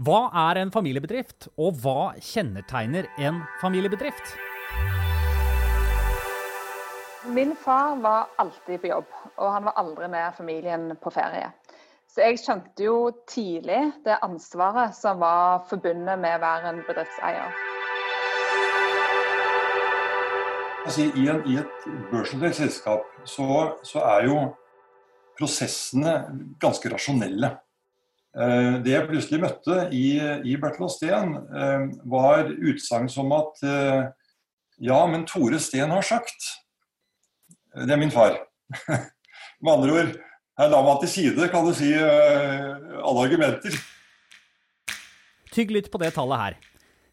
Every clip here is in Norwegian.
Hva er en familiebedrift, og hva kjennetegner en familiebedrift? Min far var alltid på jobb, og han var aldri med familien på ferie. Så jeg skjønte jo tidlig det ansvaret som var forbundet med å være en bedriftseier. Altså, i, en, I et børsnotert selskap så, så er jo prosessene ganske rasjonelle. Eh, det jeg plutselig møtte i, i Bertel og Steen, eh, var utsagn som at eh, ja, men Tore Steen har sagt. Det er min far. Med andre ord, her la man til side, kan du si, alle argumenter. Tygg litt på det tallet her.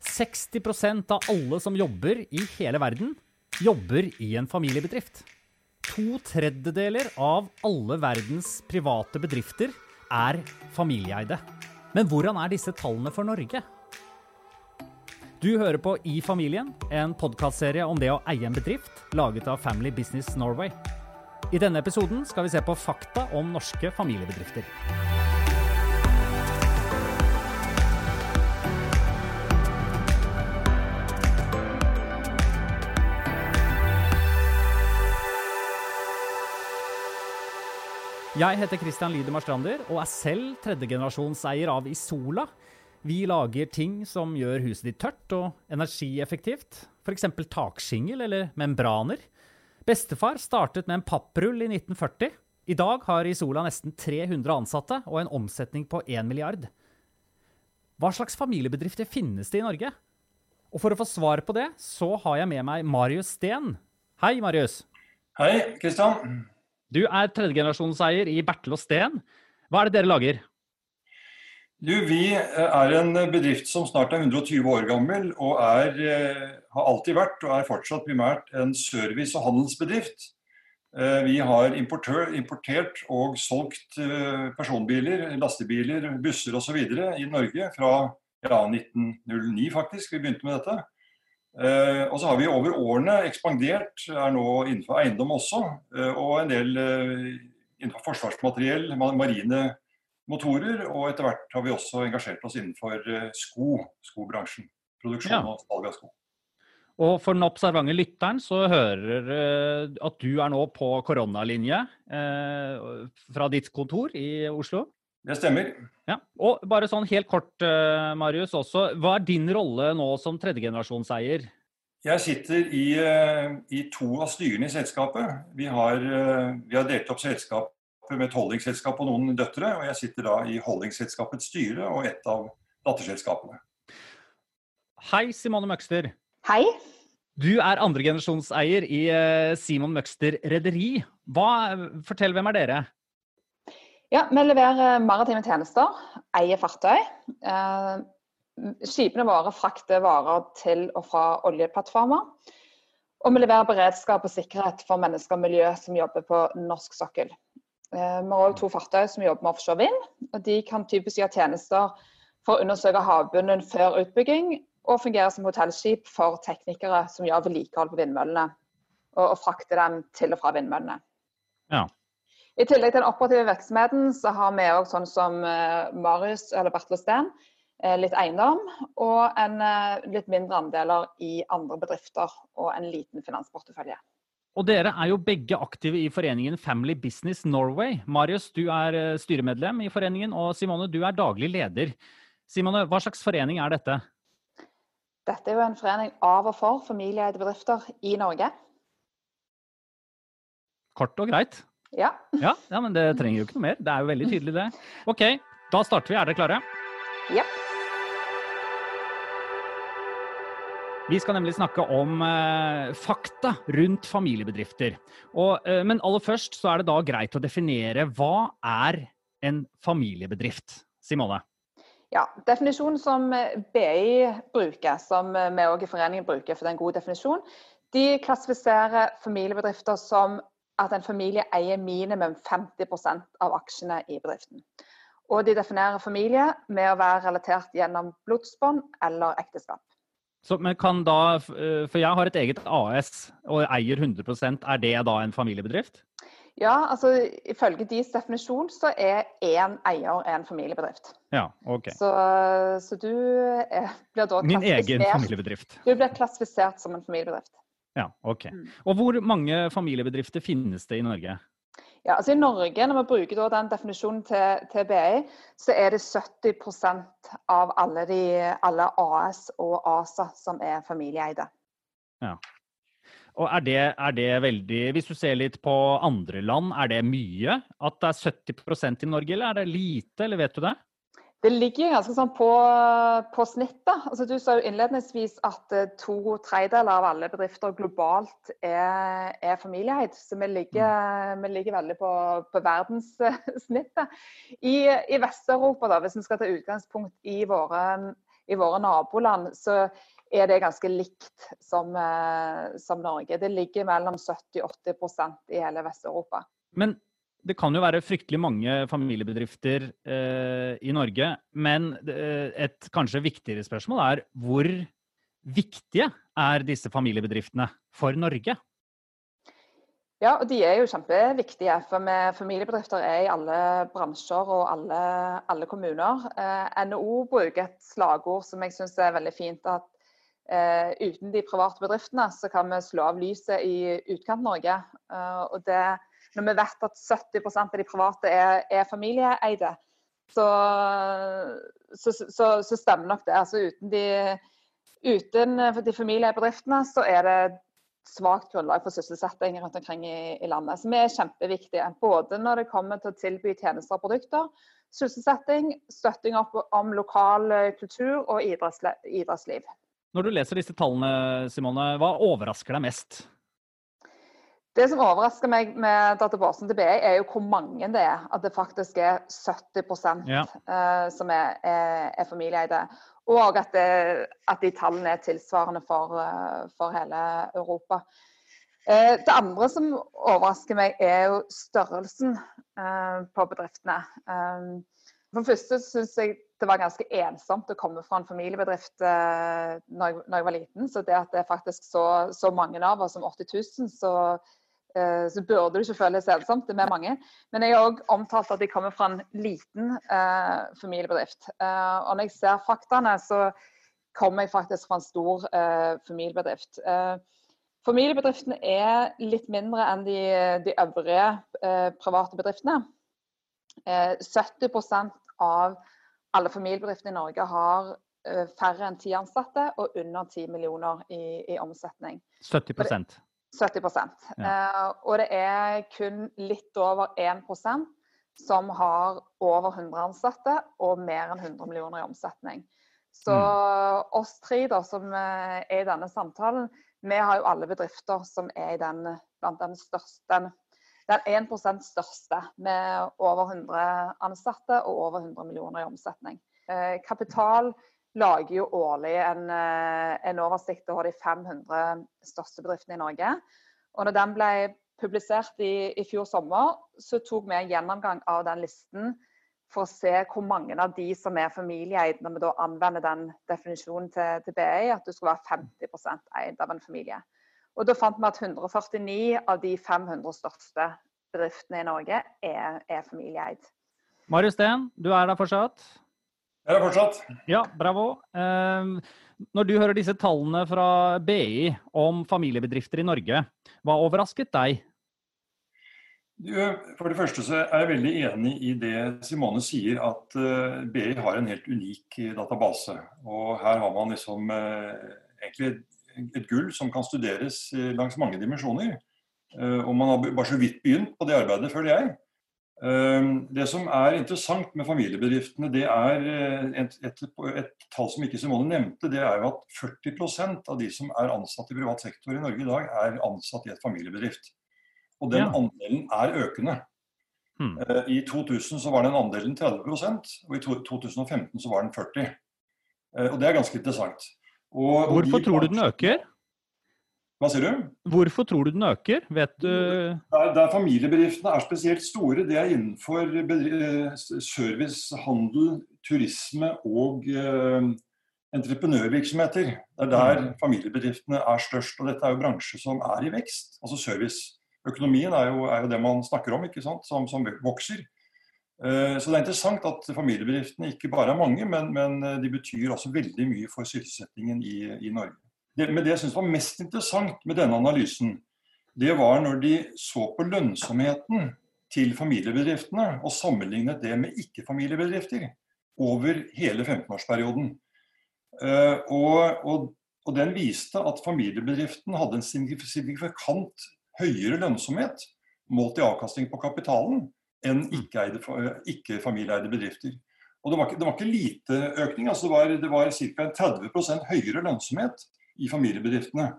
60% av alle som jobber i hele verden, jobber i en familiebedrift. To tredjedeler av alle verdens private bedrifter er familieeide. Men hvordan er disse tallene for Norge? Du hører på I familien, en podkastserie om det å eie en bedrift, laget av Family Business Norway. I denne episoden skal vi se på fakta om norske familiebedrifter. Jeg heter Christian Liedemar Strander og er selv tredjegenerasjonseier av Isola. Vi lager ting som gjør huset ditt tørt og energieffektivt, f.eks. takskingel eller membraner. Bestefar startet med en papprull i 1940. I dag har Isola nesten 300 ansatte og en omsetning på 1 milliard. Hva slags familiebedrifter finnes det i Norge? Og for å få svar på det, så har jeg med meg Marius Steen. Hei, Marius. Hei, Kristian. Du er tredjegenerasjonseier i Bertel og Steen. Hva er det dere lager? Du, vi er en bedrift som snart er 120 år gammel, og er, eh, har alltid vært og er fortsatt primært en service- og handelsbedrift. Eh, vi har importert og solgt eh, personbiler, lastebiler, busser osv. i Norge fra ja, 1909 faktisk. Vi begynte med dette. Eh, og så har vi over årene ekspandert, er nå innenfor eiendom også, eh, og en del eh, innenfor forsvarsmateriell, marine motorer. Og etter hvert har vi også engasjert oss innenfor sko, skobransjen. Produksjon ja. og salg av sko. Og for den observante lytteren så hører at du er nå på koronalinje eh, fra ditt kontor i Oslo. Det stemmer. Ja. Og bare sånn helt kort, eh, Marius, også. Hva er din rolle nå som tredjegenerasjonseier? Jeg sitter i, eh, i, to av styrene i selskapet. Vi har, eh, vi har delt opp selskapet med et holdingselskap og noen døtre. Og jeg sitter da i holdingselskapets styre og et av datterselskapene. Hei, Simone Møgster. Hei. Du er andregenerasjonseier i Simon Møgster Rederi. Fortell, hvem er dere? Ja, Vi leverer maritime tjenester, eier fartøy. Eh, skipene våre frakter varer til og fra oljeplattformer. Og vi leverer beredskap og sikkerhet for mennesker og miljø som jobber på norsk sokkel. Eh, vi har òg to fartøy som jobber med offshore vind. og De kan typisk gjøre tjenester for å undersøke havbunnen før utbygging, og fungere som hotellskip for teknikere som gjør vedlikehold på vindmøllene. Og, og frakter dem til og fra vindmøllene. Ja. I tillegg til den operative virksomheten, så har vi òg sånn som eh, Marius eller Bertil Steen, eh, litt eiendom. Og en eh, litt mindre andeler i andre bedrifter og en liten finansportefølje. Og dere er jo begge aktive i foreningen Family Business Norway. Marius, du er styremedlem i foreningen, og Simone, du er daglig leder. Simone, hva slags forening er dette? Dette er jo en forening av og for familieeide bedrifter i Norge. Kort og greit. Ja. ja. ja. men det trenger jo ikke noe mer. Det er jo veldig tydelig, det. OK, da starter vi. Er dere klare? Ja. Vi skal nemlig snakke om eh, fakta rundt familiebedrifter. Og, eh, men aller først så er det da greit å definere hva er en familiebedrift? Simone? Ja, Definisjonen som eh, BI bruker, som eh, vi òg i foreningen bruker, for det er en god definisjon, de klassifiserer familiebedrifter som at en familie eier minimum 50% av aksjene i bedriften. Og de definerer familie med å være relatert gjennom blodsbånd eller ekteskap. Så, men kan da, eh, For jeg har et eget AS og eier 100% er det da en familiebedrift? Ja, altså ifølge deres definisjon så er én eier en familiebedrift. Ja, ok. Så, så du er, blir da Min egen familiebedrift. du blir klassifisert som en familiebedrift. Ja, ok. Mm. Og hvor mange familiebedrifter finnes det i Norge? Ja, altså I Norge, når vi bruker da den definisjonen til, til BI, så er det 70% av alle, de, alle AS og ASA som er familieeide. Og er det, er det veldig Hvis du ser litt på andre land, er det mye? At det er 70% i Norge, eller er det lite, eller vet du det? Det ligger ganske sånn på, på snittet. Altså, du sa jo innledningsvis at eh, to tredjedeler av alle bedrifter globalt er, er familieeid. Så vi ligger, vi ligger veldig på, på verdenssnittet. I, i Vest-Europa, da, hvis vi skal ta utgangspunkt i våre, i våre naboland, så er det ganske likt som, eh, som Norge. Det ligger mellom 70-80% i hele Vest-Europa. Men det kan jo være fryktelig mange familiebedrifter eh, i Norge. Men eh, et kanskje viktigere spørsmål er hvor viktige er disse familiebedriftene for Norge? Ja, og de er jo kjempeviktige. For familiebedrifter er i alle bransjer og alle, alle kommuner. Eh, NHO bruker et slagord som jeg syns er veldig fint. At eh, uten de private bedriftene, så kan vi slå av lyset i Utkant-Norge. Eh, og det, når vi vet at 70% av de private er, er familieeide, så, så, så, så, stemmer nok det. Altså uten de, uten de familiebedriftene, så er det svakt grunnlag for sysselsetting rundt omkring i, i, landet. Så vi er kjempeviktige. Både når det kommer til å tilby tjenester og produkter, sysselsetting, støtting opp om lokal kultur og idrettsliv. Når du leser disse tallene, Simone, hva overrasker deg mest? Det som overrasker meg med databasen til BI, er jo hvor mange det er. At det faktisk er 70 Ja. uh, som er, er, er familieeide. Og at, det, at de tallene er tilsvarende for, uh, for hele Europa. Uh, det andre som overrasker meg, er jo størrelsen på bedriftene. Um, for det første syns jeg det var ganske ensomt å komme fra en familiebedrift eh, når jeg, når jeg var liten. Så det at det er faktisk så, så mange av oss, som 80 000, så så burde du ikke føle deg ensomt. Det er med mange. Men jeg har òg omtalt at de kommer fra en liten eh, familiebedrift. Eh, og når jeg ser faktaene, så kommer jeg faktisk fra en stor eh, familiebedrift. Eh, familiebedriftene er litt mindre enn de, de øvrige eh, private bedriftene. 70% av alle familiebedriftene i Norge har færre enn ti ansatte og under 10 millioner i, i omsetning. 70 70 Ja. eh, Og det er kun litt over 1% som har over 100 ansatte og mer enn 100 millioner i omsetning. Så oss tre da, som eh, er i denne samtalen, vi har jo alle bedrifter som er i den, blant den største den, den 1% største med over 100 ansatte og over 100 millioner i omsetning. Eh, kapital lager jo årlig en, eh, en oversikt over de 500 største bedriftene i Norge. Og når den ble publisert i, i fjor sommer, så tok vi en gjennomgang av den listen for å se hvor mange av de som er familieeid, når vi da anvender den definisjonen til, til BI, at du skal være 50% eid av en familie. Og Da fant vi at 149 av de 500 største bedriftene i Norge er, er familieeid. Marius Steen, du er der fortsatt? Jeg er fortsatt. Ja, bravo. Eh, når du hører disse tallene fra BI om familiebedrifter i Norge, hva overrasket deg? Du, for det første så er jeg veldig enig i det Simone sier, at uh, BI har en helt unik database. Og her har man liksom uh, egentlig et gull som kan studeres langs mange dimensjoner. Og man har bare så vidt begynt på det arbeidet, føler jeg. Det som er interessant med familiebedriftene, det er et, et, et, tall som ikke Simone nevnte. Det er jo at 40% av de som er ansatt i privat sektor i Norge i dag, er ansatt i et familiebedrift. Og den Ja. andelen er økende. Hmm. Eh, I 2000 så var den andelen 30% og i 2015 så var den 40 Eh, Og det er ganske interessant. Og, og Hvorfor de tror du den øker? Hva sier du? Hvorfor tror du den øker? Vet du Der, der familiebedriftene er spesielt store, det er innenfor eh, service, handel, turisme og eh, entreprenørvirksomheter. Det er der familiebedriftene er størst. Og dette er jo bransjer som er i vekst. Altså service. økonomien er jo, er jo, det man snakker om, ikke sant, som, som vokser. Så det er interessant at familiebedriftene ikke bare er mange, men, men de betyr også veldig mye for sysselsettingen i, i Norge. Det, men det jeg syns var mest interessant med denne analysen, det var når de så på lønnsomheten til familiebedriftene og sammenlignet det med ikke-familiebedrifter over hele 15-årsperioden. Og, og, og den viste at familiebedriften hadde en signifikant høyere lønnsomhet målt i avkastning på kapitalen enn mm. ikke-familieeide bedrifter. Og det var, ikke, det var, ikke, lite økning. altså Det var, det var ca. 30 høyere lønnsomhet i familiebedriftene.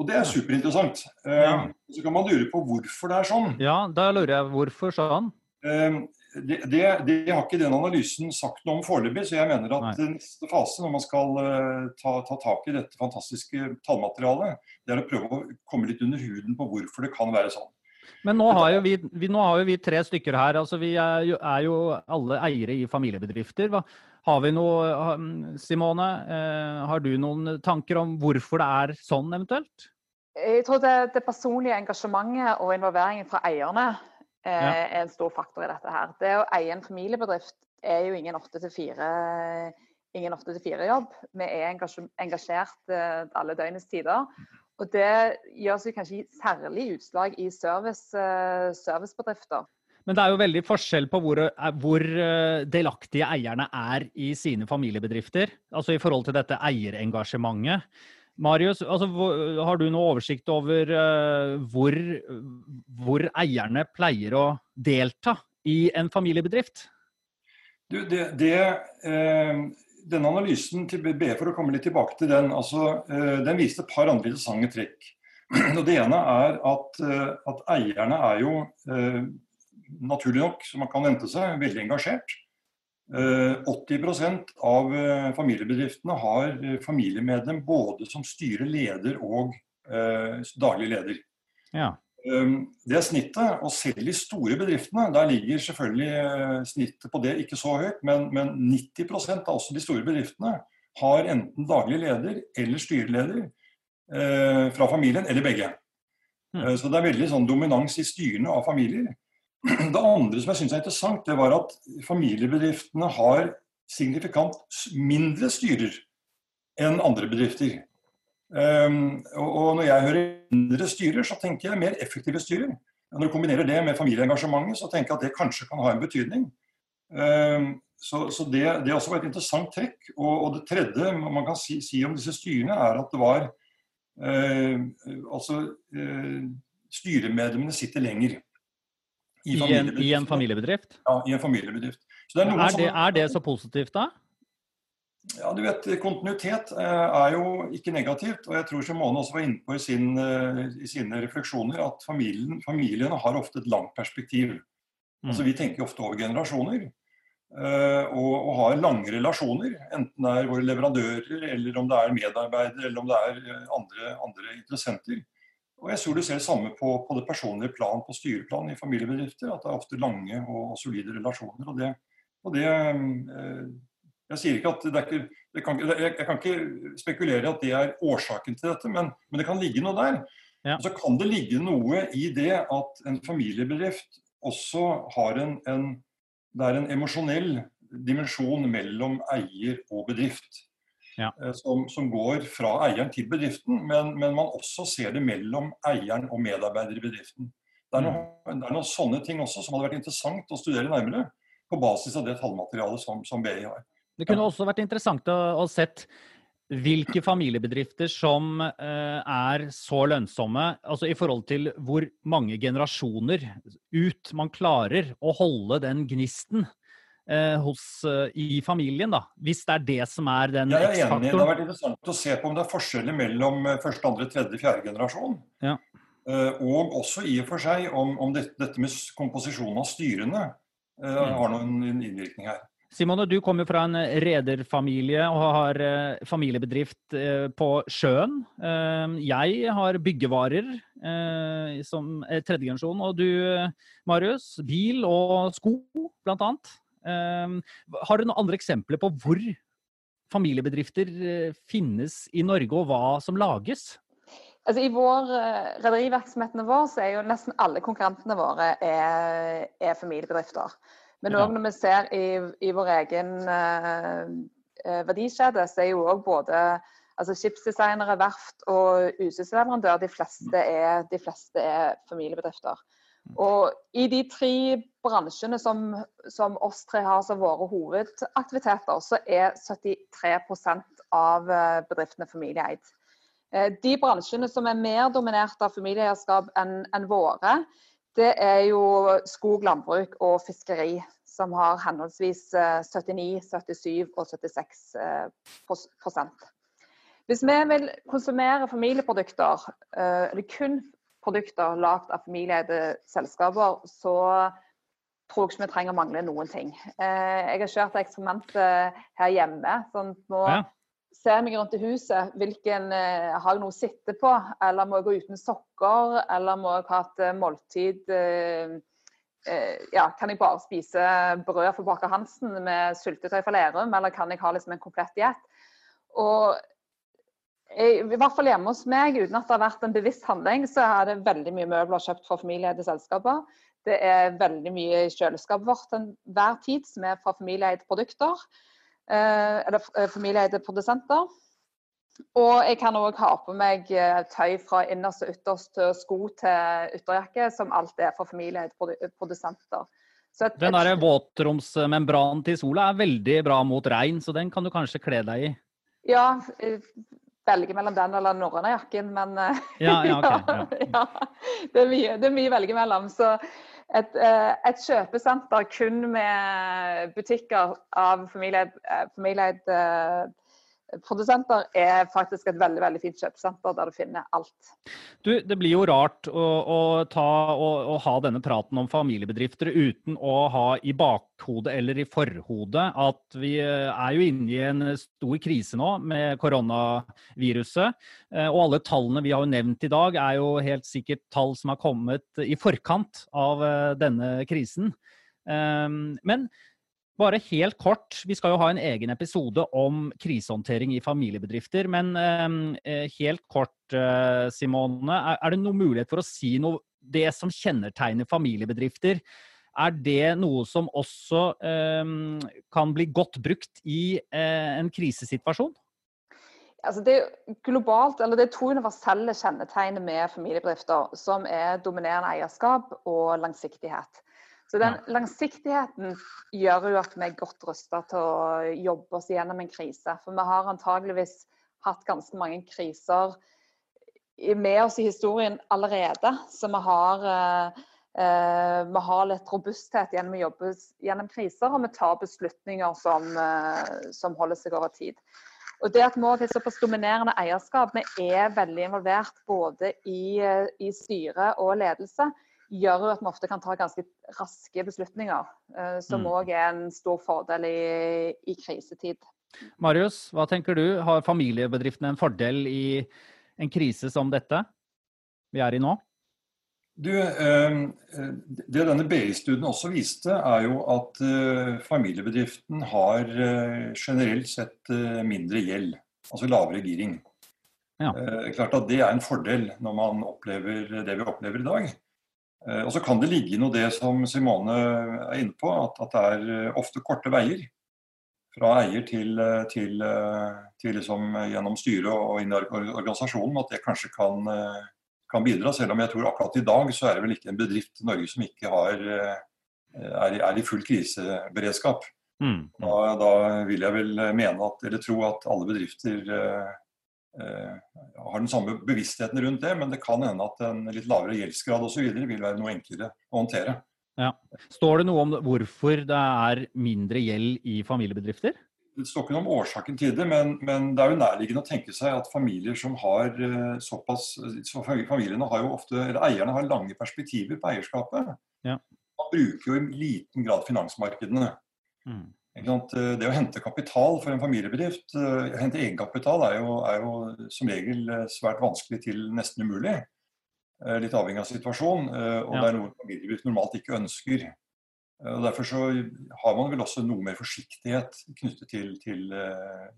Og det er superinteressant. Ja. Uh, så kan man lure på hvorfor det er sånn. Ja, da lurer jeg hvorfor sånn? Det, det, det, har ikke den analysen sagt noe om foreløpig, så jeg mener at Nei. neste fase, når man skal uh, ta, ta, tak i dette fantastiske tallmaterialet, det er å prøve å komme litt under huden på hvorfor det kan være sånn. Men nå har vi, vi, har jo vi tre stykker her. altså Vi er jo, er jo alle eiere i familiebedrifter. Hva, har vi noe, Simone, eh, har du noen tanker om hvorfor det er sånn eventuelt? Jeg tror det, det personlige engasjementet og involveringen fra eierne eh, ja. er en stor faktor i dette her. Det å eie en familiebedrift er jo ingen 8-4-jobb. Vi er engasjert eh, alle døgnets tider. Og det gjør seg kanskje særlig utslag i service, eh, servicebedrifter. Men det er jo veldig forskjell på hvor, eh, hvor, delaktige eierne er i sine familiebedrifter. Altså i forhold til dette eierengasjementet. Marius, altså, har du noe oversikt over hvor, hvor, eierne pleier å delta i en familiebedrift? Du, det, det eh, denne analysen til BE, for å komme litt tilbake til den, altså, eh, den viste et par andre interessante trekk. Det ene er at, eh, at eierne er jo eh, naturlig nok, som man kan vente seg, veldig engasjert. 80% av familiebedriftene har familiemedlem både som styreleder og daglig leder. Ja. Det er snittet. Og selv i store bedriftene, der ligger selvfølgelig eh, snittet på det ikke så høyt, men, men 90% av også de store bedriftene har enten daglig leder eller styreleder eh, fra familien, eller begge. Mm. Eh, så det er veldig sånn dominans i styrene av familier. Det andre som jeg syns er interessant, det var at familiebedriftene har signifikant mindre styrer enn andre bedrifter. Um, og når jeg hører mindre styrer, så tenker jeg mer effektive styrer. Når du kombinerer det med familieengasjementet, så tenker jeg at det kanskje kan ha en betydning. Um, så, så det, det, også også et interessant trekk. Og, og det tredje man kan si, si, om disse styrene, er at det var uh, Altså uh, Styremedlemmene sitter lenger. I, I, en, I, en, familiebedrift? Ja, i en familiebedrift. Er, er, det, er det så positivt, da? Ja, du vet, Kontinuitet eh, er jo ikke negativt. og jeg tror Simone også var inne på i, sin, eh, i sine refleksjoner at familien, familiene har ofte et langt perspektiv. Mm. Altså Vi tenker ofte over generasjoner. Eh, og, og, har lange relasjoner. Enten det er våre leverandører, eller om det er medarbeidere, eller om det er andre, andre interessenter. Og jeg tror du ser det samme på, på, det personlige plan, på styreplan i familiebedrifter. At det er ofte lange og solide relasjoner. og det, og det jeg sier ikke at det er ikke, det kan, jeg, kan ikke spekulere i at det er årsaken til dette, men, men det kan ligge noe der. Ja. Og så kan det ligge noe i det at en familiebedrift også har en, en Det er en emosjonell dimensjon mellom eier og bedrift. Ja. Eh, som, som, går fra eieren til bedriften, men, men, man også ser det mellom eieren og medarbeider i bedriften. Det er, noen, mm. det er, noen sånne ting også som hadde vært interessant å studere nærmere på basis av det tallmaterialet som, som BI har. Det kunne også vært interessant å, å sett hvilke familiebedrifter som eh, er så lønnsomme, altså i forhold til hvor mange generasjoner ut man klarer å holde den gnisten hos, eh, i familien, da. Hvis det er det som er den Jeg er enig. Det har vært interessant å se på om det er forskjeller mellom eh, første, andre, tredje, fjerde generasjon. Ja. Eh, og også i og for seg om, om dette, dette, med komposisjonen av styrene eh, mm. har noen innvirkning her. Simone, du kommer fra en rederfamilie og har eh, familiebedrift eh, på sjøen. Eh, jeg har byggevarer som tredje generasjon, og du Marius, bil og sko blant annet. Har du noen andre eksempler på hvor familiebedrifter finnes i Norge, og hva som lages? Altså, I vår uh, rederivirksomheten vår så er jo nesten alle konkurrentene våre er, er familiebedrifter. Men òg ja. når vi ser i, i vår egen uh, verdikjede, så er jo òg både altså skipsdesignere, verft og utstyrsleverandør, de, de fleste er familiebedrifter. Og i de tre bransjene som, som, oss tre har som våre hovedaktiviteter, så er 73 av eh, bedriftene familieeid. Eh, de bransjene som er mer dominert av familieeierskap enn en våre, det er jo skog, landbruk og fiskeri, som har henholdsvis 79, eh, 77 og 76 Hvis vi vil konsumere familieprodukter, eller kun produkter lagd av familieeide selskaper, så tror jeg ikke vi trenger å mangle noen ting. Eh, jeg har kjørt eksperimentet her hjemme. sånn nå ja. ser jeg meg rundt i huset. Hvilken, eh, har jeg noe å sitte på? Eller må jeg gå uten sokker? Eller må jeg ha et eh, måltid ja, Kan jeg bare spise brød fra Baker Hansen med syltetøy fra Lerum, eller kan jeg ha liksom en komplett diett? Og i hvert fall hjemme hos meg, uten at det har vært en bevisst handling, så er det veldig mye møbler kjøpt fra familieeide selskaper. Det er veldig mye i kjøleskapet vårt til enhver tid som er fra familieeide produkter. Eh, eller eh, familieeide produsenter. Og jeg kan òg ha på meg eh, tøy fra innerst og ytterst til sko til ytterjakke, som alt er fra familieeide produsenter. Et, den der våtromsmembranen til sola er veldig bra mot regn, så den kan du kanskje kle deg i? Ja, velge mellom den eller den norrøne jakken, men eh, ja, ja, okay, ja. det, er mye, det er mye å velge mellom. Så et, eh, et, kjøpesenter kun med butikker av familieeid eh, produsenter er faktisk et veldig veldig fint kjøpesenter der du finner alt. Du, Det blir jo rart å, å, ta, å, å, ha denne praten om familiebedrifter uten å ha i bakhodet eller i forhodet at vi eh, er jo inne i en stor krise nå med koronaviruset. Eh, og alle tallene vi har nevnt i dag, er jo helt sikkert tall som har kommet i forkant av eh, denne krisen. Men bare helt kort, vi skal jo ha en egen episode om krisehåndtering i familiebedrifter. Men ehm, eh, helt kort, eh, Simone. Er, det noen mulighet for å si noe Det som kjennetegner familiebedrifter, er det noe som også eh, kan bli godt brukt i eh, en krisesituasjon? Altså det, globalt, det er to universelle kjennetegn med familiebedrifter, som er dominerende eierskap og langsiktighet. Så den langsiktigheten gjør jo at vi er godt rusta til å jobbe oss gjennom en krise. For vi har antageligvis hatt ganske mange kriser med oss i historien allerede. Så vi har, eh, vi har litt robusthet gjennom å jobbe gjennom kriser, og vi tar beslutninger som, eh, som holder seg over tid. Og det at vi har såpass dominerende eierskap, vi er veldig involvert både i, i styre og ledelse gjør jo at vi ofte kan ta ganske raske beslutninger, eh, som òg mm. er en stor fordel i, i, krisetid. Marius, hva tenker du? Har familiebedriftene en fordel i en krise som dette vi er i nå? Du, eh, det denne BI-studien også viste, er jo at eh, familiebedriften har generelt sett mindre gjeld. Altså lavere giring. Ja. Klart at Det er en fordel når man opplever det vi opplever i dag. Eh, og så kan det ligge noe det som Simone er inne på, at, at det er eh, ofte korte veier. Fra eier til, eh, til, til liksom gjennom styret og inn i organisasjonen. At det kanskje kan, kan, bidra. Selv om jeg tror akkurat i dag så er det vel ikke en bedrift i Norge som ikke har, er, er i full kriseberedskap. Mm. Da, da, vil jeg vel mene at, eller tro at alle bedrifter har den samme bevisstheten rundt det, men det kan hende at en litt lavere gjeldsgrad osv. vil være noe enklere å håndtere. Ja. Står det noe om hvorfor det er mindre gjeld i familiebedrifter? Det står ikke noe om årsaken til det, men, men, det er jo nærliggende å tenke seg at familier som har eh, såpass så Familiene har jo ofte, eller eierne har lange perspektiver på eierskapet. Ja. Man bruker jo i liten grad finansmarkedene. Mm. Eh, det å hente kapital for en familiebedrift, å hente egenkapital, er jo, er jo som regel eh, svært vanskelig til nesten umulig. Litt avhengig av situasjonen. Og ja. det er noe familiebedrift normalt ikke ønsker. Og Derfor så har man vel også noe mer forsiktighet knyttet til, til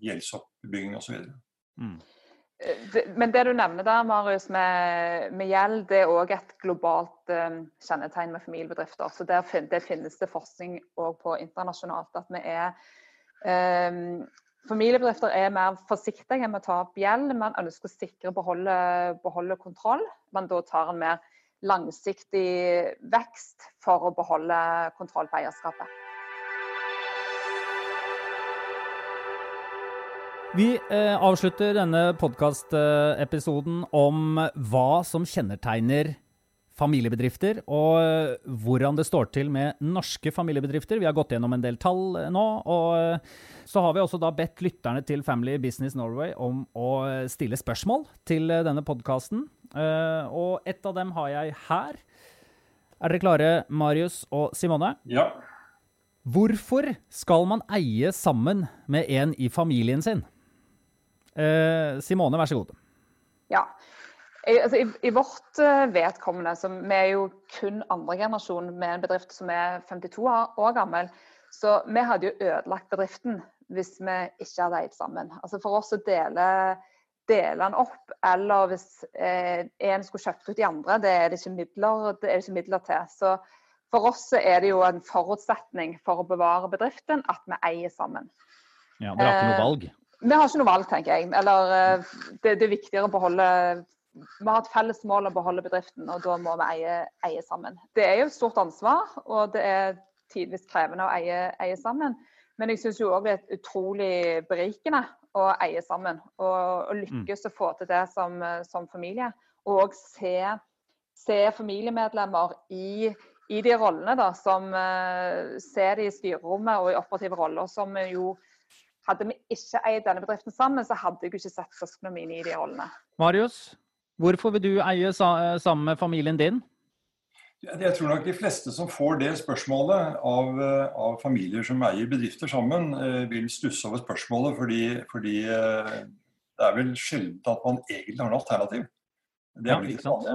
gjeldsoppbygging osv. Mm. Men det du nevner der, Marius, med, med gjeld, det er òg et globalt um, kjennetegn med familiebedrifter. Så der, det finnes det forskning òg på internasjonalt. At vi er um, Familiebedrifter er mer forsiktige med å ta opp gjeld. Man ønsker å sikre beholde, beholde kontroll. Man da tar en mer langsiktig vekst for å beholde kontroll på eierskapet. Vi eh, avslutter denne podkastepisoden om hva som kjennetegner familiebedrifter, og eh, hvordan det står til med norske familiebedrifter. Vi har gått gjennom en del tall eh, nå. og eh, Så har vi også da bedt lytterne til Family Business Norway om å stille spørsmål til denne podkasten. Og ett av dem har jeg her. Er dere klare, Marius og Simone? Ja. Hvorfor skal man eie sammen med en i familien sin? Eh, Simone, vær så god. Ja. I, altså, i, i vårt uh, vedkommende, så vi er jo kun andre generasjon med en bedrift som er 52 år gammel, så vi hadde jo ødelagt bedriften hvis vi ikke hadde eid sammen. Altså For oss å dele, dele den opp, eller hvis eh, en skulle kjøpt ut de andre, det er det ikke midler, det er det ikke midler til. Så for oss er det jo en forutsetning for å bevare bedriften at vi eier sammen. Ja, Dere har ikke noe eh, valg? Vi har ikke noe valg, tenker jeg. Eller eh, det, det, er viktigere å beholde Vi har et felles mål å beholde bedriften, og da må vi eie, eie sammen. Det er jo et stort ansvar, og det er tidvis krevende å eie, eie sammen. Men jeg syns òg det er utrolig berikende å eie sammen. Og, og lykkes å få til det som, som familie. Og se, se familiemedlemmer i, i, de rollene da, som uh, ser de i styrerommet og i operative roller, som jo hadde vi ikke eid denne bedriften sammen, så hadde jeg ikke sett søsknene mine i de rollene. Marius, hvorfor vil du eie sammen med familien din? Jeg tror nok de fleste som får det spørsmålet av, av familier som eier bedrifter sammen, eh, vil stusse over spørsmålet fordi, fordi eh, det er vel sjelden at man egentlig har en alternativ. Det er vel ikke vanlig.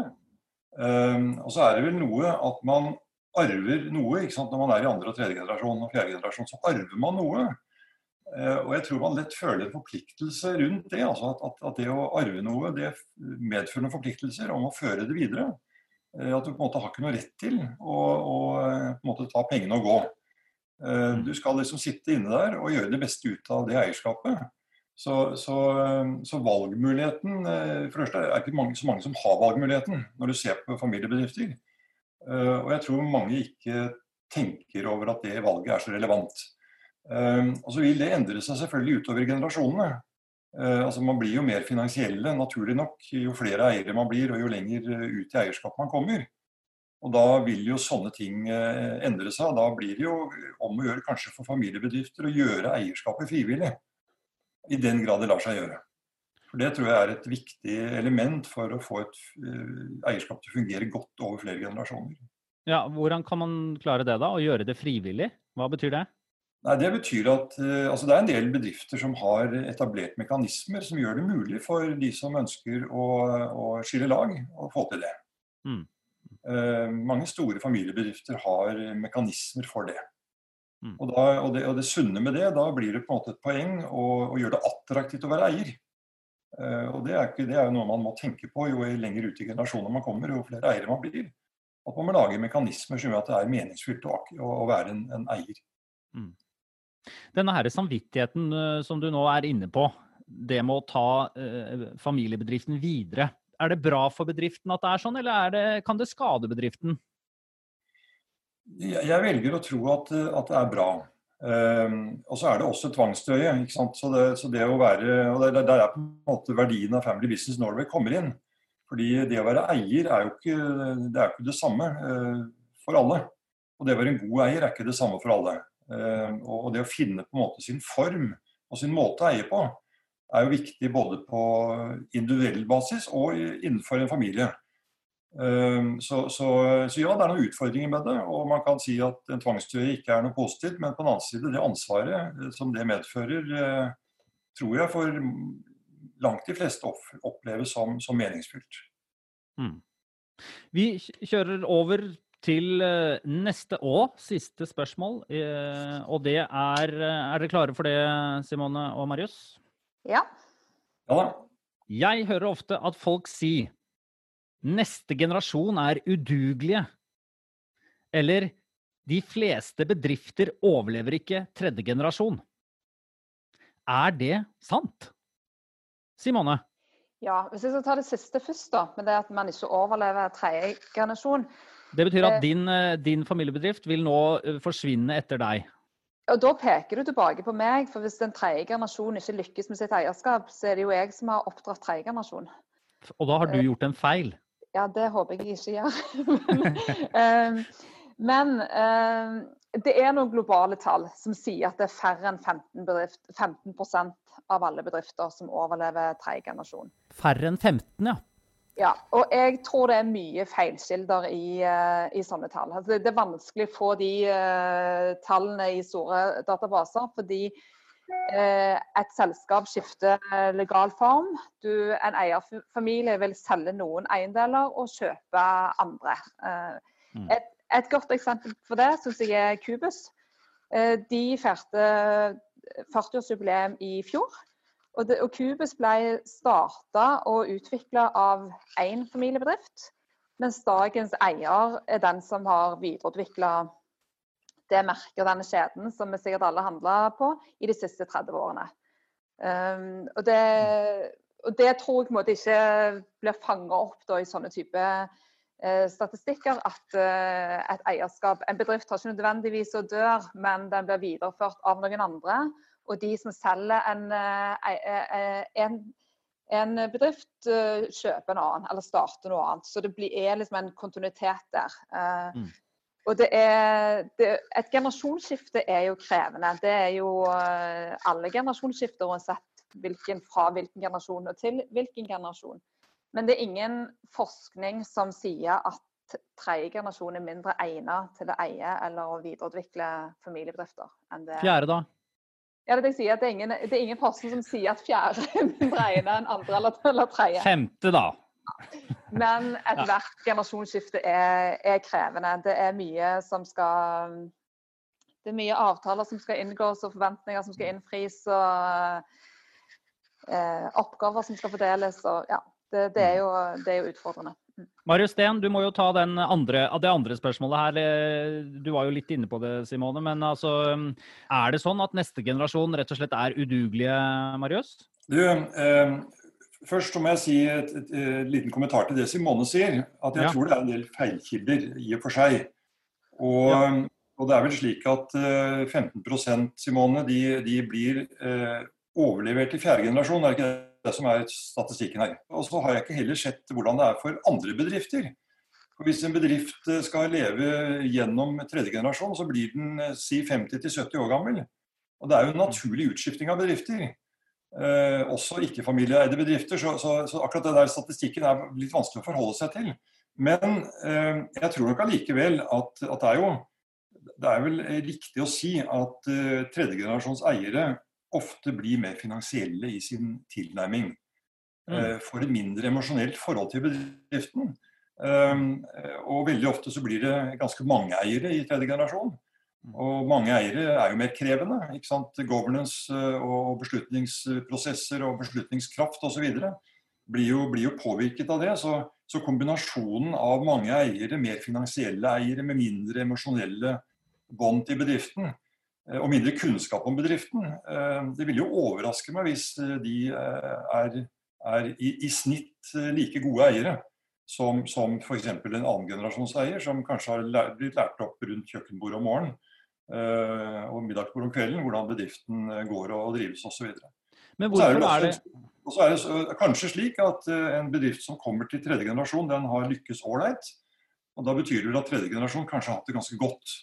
Um, og så er det vel noe at man arver noe. ikke sant? Når man er i andre og tredje generasjon og fjerde generasjon, så arver man noe. Eh, og jeg tror man lett føler en forpliktelse rundt det. altså at, at, det å arve noe det medfører noen forpliktelser om å føre det videre. Eh, at du på en måte har ikke noe rett til å, å eh, på en måte ta pengene og gå. Du skal liksom sitte inne der og gjøre det beste ut av det eierskapet. Så, så, så valgmuligheten For det første er det ikke mange, så mange som har valgmuligheten når du ser på familiebedrifter. Og jeg tror mange ikke tenker over at det valget er så relevant. Ehm, og så vil det endre seg selvfølgelig utover generasjonene. Eh, altså Man blir jo mer finansielle, naturlig nok, jo flere eiere man blir og jo lenger eh, ut i eierskap man kommer. Og Da vil jo sånne ting eh, endre seg. Da blir det jo om å gjøre kanskje for familiebedrifter å gjøre eierskapet frivillig. I den grad det lar seg gjøre. For Det tror jeg er et viktig element for å få et eierskap til å fungere godt over flere generasjoner. Ja, Hvordan kan man klare det, da? Å gjøre det frivillig? Hva betyr det? Nei, Det betyr at uh, altså det er en del bedrifter som har etablert mekanismer som gjør det mulig for de som ønsker å, å skille lag, å få til det. Mm. Uh, mange store familiebedrifter har mekanismer for det. Mm. Og, da, og, det. og, det. sunne med det, da blir det på en måte et poeng å, å gjøre det attraktivt å være eier. Uh, og det er, ikke, det er, jo noe man må tenke på jo lenger ut i generasjoner man kommer, jo flere eiere man blir. At man må lage mekanismer som gjør at det er meningsfylt å, å være en, en eier. Mm. Denne her samvittigheten eh, som du nå er inne på, det med å ta eh, familiebedriften videre. Er det bra for bedriften at det er sånn, eller det, kan det skade bedriften? Jeg velger å tro at, at det er bra. Um, og så er det også tvangstøye. ikke sant? Så det, så det å være, og der, Der er på en måte verdien av Family Business Norway kommer inn. Fordi det å være eier er jo ikke det, er ikke det samme uh, for alle. Og det å være en god eier er ikke det samme for alle. Eh, og det å finne på en måte sin form og sin måte å eie på, er jo viktig både på individuell basis og innenfor en familie. Eh, så, så, så, ja, det er noen utfordringer med det. Og man kan si at en tvangstrøye ikke er noe positivt. Men på den annen side, det ansvaret eh, som det medfører, tror jeg for langt de fleste oppleves som, som meningsfylt. Mm. Vi kjører over til eh, neste og siste spørsmål. Eh, og det er eh, Er dere klare for det, Simone og Marius? Ja. Ja. Jeg hører ofte at folk sier neste generasjon er udugelige. Eller de fleste bedrifter overlever ikke tredje generasjon. Er det sant? Simone? Ja, Hvis jeg skal ta det siste først, da, med det at man ikke overlever tredje generasjon. Det betyr at Eh. din, eh, din familiebedrift vil nå eh, forsvinne etter deg. Og Da peker du tilbake på meg, for hvis den tredje generasjonen ikke lykkes med sitt eierskap, så er det jo jeg som har oppdratt tredje generasjon. Og da har du gjort en feil. Ja, det håper jeg ikke gjør. men men det er noen globale tall som sier at det er færre enn 15, bedrift, 15 av alle bedrifter som overlever tredje generasjon. Færre enn 15, ja. Ja, og jeg tror det er mye feilkilder i, eh, i sånne tall. Altså, det- er vanskelig å få de uh, tallene i store databaser, fordi uh, et selskap skifter legal form. Du, en eierfamilie vil selge noen eiendeler og kjøpe andre. Mm. et, et godt eksempel for det syns jeg er Cubus. De feirte 40-årsjubileum i fjor. Og, det, og Cubus ble starta og utvikla av én familiebedrift, mens dagens eier er den som har videreutvikla det merket og denne kjeden som vi sikkert alle handla på i de siste 30 årene. Um, og, det, og, det, tror jeg på en måte ikke blir fanga opp da, i sånne type uh, statistikker. At uh, et eierskap En bedrift har ikke nødvendigvis å dør, men den blir videreført av noen andre. Og de som selger en, eh, eh, en, en bedrift, eh, kjøper en annen, eller starter noe annet. Så det blir, er liksom en kontinuitet der. Eh, Mm. Og det er, det, et generasjonsskifte er jo krevende. Det er jo eh, alle generasjonsskifter, uansett hvilken, fra hvilken generasjon og til hvilken generasjon. Men det er ingen forskning som sier at tredje generasjon er mindre egnet til å eie eller å videreutvikle familiebedrifter enn det Fjerde, da? Ja, det er det er ingen, det er ingen forskning som sier at fjerde er mindre egnet enn andre eller, eller tredje. Femte, da? Men ethvert generasjonsskifte er, er krevende. Det er mye som skal Det er mye avtaler som skal inngås og forventninger som skal innfris. og eh, Oppgaver som skal fordeles. og ja, Det, det, er, jo, det er jo utfordrende. Marius Steen, du må jo ta den andre, det andre spørsmålet her. Eh, Du var jo litt inne på det, Simone. Men altså, er det sånn at neste generasjon rett og slett er udugelige, Marius? Du, eh, først må jeg si et, et, et, liten kommentar til det Simone sier. At jeg Ja. tror det er en del feilkilder i og for seg. Og, Ja. og det er vel slik at eh, 15% Simone, de, de blir eh, overlevert i fjerde generasjon. Er det ikke det som er statistikken her? Og så har jeg ikke heller sett hvordan det er for andre bedrifter. For Hvis en bedrift eh, skal leve gjennom tredje generasjon, så blir den eh, si 50-70 år gammel. Og det er jo en naturlig utskifting av bedrifter. Eh, også ikke-familieeide bedrifter. Så, så, så, akkurat det der statistikken er litt vanskelig å forholde seg til. Men eh, jeg tror nok allikevel at, at, det er jo det er vel riktig å si at eh, tredjegenerasjons eiere ofte blir mer finansielle i sin tilnærming. Mm. Får et mindre emosjonelt forhold til bedriften. Um, og veldig ofte så blir det ganske mange eiere i tredje generasjon. Og mange eiere er jo mer krevende. ikke sant? Governance og beslutningsprosesser og beslutningskraft osv. Blir, jo, blir jo påvirket av det. Så, så, kombinasjonen av mange eiere, mer finansielle eiere med mindre emosjonelle bånd til bedriften, og mindre kunnskap om bedriften, det vil jo overraske meg hvis de er, er i, i, snitt like gode eiere som, som f.eks. en annengenerasjonseier som kanskje har lært, blitt lært opp rundt kjøkkenbordet om morgenen og middagsbordet om kvelden, hvordan bedriften går og drives osv. Men hvorfor er det Og så er det så, kanskje slik at en bedrift som kommer til tredje generasjon, den har lykkes ålreit. Og da betyr det vel at tredje generasjon kanskje har hatt det ganske godt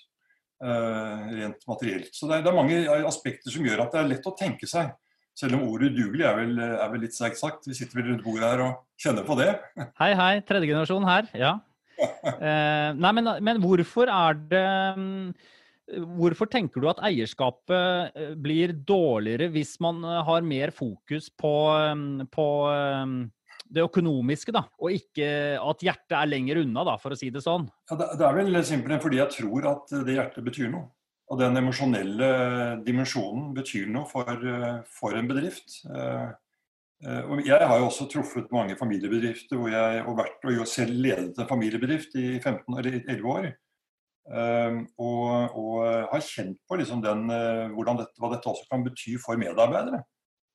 rent materielt. Så det er, det er, mange aspekter som gjør at det er lett å tenke seg. Selv om ordet udugelig er vel, er vel litt sterkt sagt. Vi sitter vel rundt bordet her og kjenner på det. Hei, hei. Tredje generasjon her. Ja. eh, nei, men, men, hvorfor er det um, Hvorfor tenker du at eierskapet blir dårligere hvis man har mer fokus på, på det økonomiske, da, og ikke at hjertet er lenger unna, da, for å si det sånn? Ja, det er vel simpelthen fordi jeg tror at det hjertet betyr noe. Og den emosjonelle dimensjonen betyr noe for, for en bedrift. Jeg har jo også truffet mange familiebedrifter hvor jeg og vært og selv ledet en familiebedrift i 15 eller 11 år. Og, og har kjent på liksom den, dette, hva dette også kan bety for medarbeidere.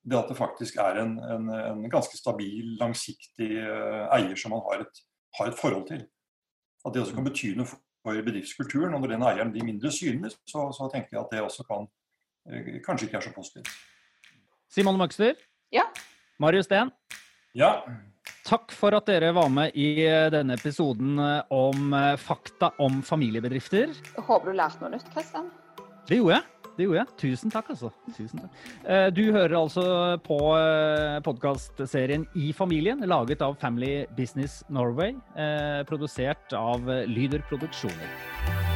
Det at det faktisk er en, en, en ganske stabil, langsiktig eier som man har et, har et forhold til. At det også kan bety noe for bedriftskulturen. Og når den eieren blir mindre synlig, så, så tenker jeg at det også kan kanskje ikke er så positivt. Simon Møgster. Ja. Marius Steen. Ja. Takk for at dere var med i eh, denne episoden eh, om eh, fakta om familiebedrifter. Jeg håper du lærte noe nytt, Kristian. Det gjorde jeg. Det gjorde jeg. Tusen takk, altså. Tusen takk. Du hører altså på podkastserien I familien, laget av Family Business Norway. Produsert av Lyder Produksjoner.